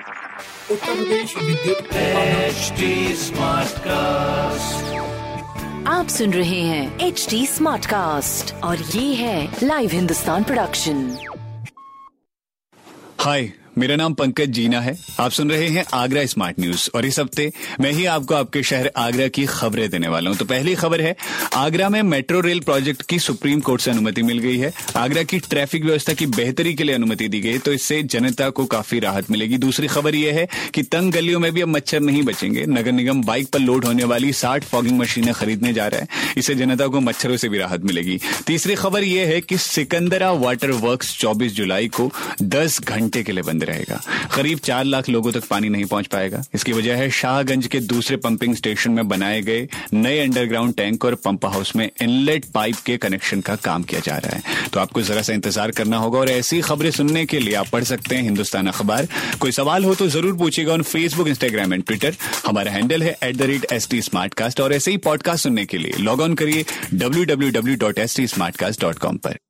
उत्तर प्रदेश विद्युत smart cast आप सुन रहे हैं एच डी स्मार्ट कास्ट और ये है लाइव हिंदुस्तान प्रोडक्शन हाय मेरा नाम पंकज जीना है। आप सुन रहे हैं आगरा स्मार्ट न्यूज़ और इस हफ़्ते मैं ही आपको आपके शहर आगरा की खबरें देने वाला हूँ। तो पहली खबर है, आगरा में मेट्रो रेल प्रोजेक्ट की सुप्रीम कोर्ट से अनुमति मिल गई है। आगरा की ट्रैफ़िक व्यवस्था की बेहतरी के लिए अनुमति दी गई तो इससे जनता को काफ़ी राहत मिलेगी। दूसरी खबर यह है कि तंग गलियों में भी अब मच्छर नहीं बचेंगे। नगर निगम बाइक पर लोड होने वाली साठ फॉगिंग मशीनें खरीदने जा रहा है। इससे जनता को मच्छरों से भी राहत मिलेगी। तीसरी खबर यह है कि सिकंदरा वाटर वर्क्स 24 जुलाई को 10 घंटे के लिए बंद रहेगा। करीब चार लाख लोगों तक पानी नहीं पहुँच पाएगा। इसकी वजह है शाहगंज के दूसरे पंपिंग स्टेशन में बनाए गए नए अंडरग्राउंड टैंक और पंप हाउस में इनलेट पाइप के कनेक्शन का काम किया जा रहा है। तो आपको जरा सा इंतज़ार करना होगा और ऐसी खबरें सुनने के लिए आप पढ़ सकते हैं हिंदुस्तान अखबार। कोई सवाल हो तो ज़रूर पूछेगा on Facebook Instagram and Twitter हमारा हैंडल है एट और ऐसे ही पॉडकास्ट सुनने के लिए लॉग ऑन करिए W W W dot S T smart cast dot com पर।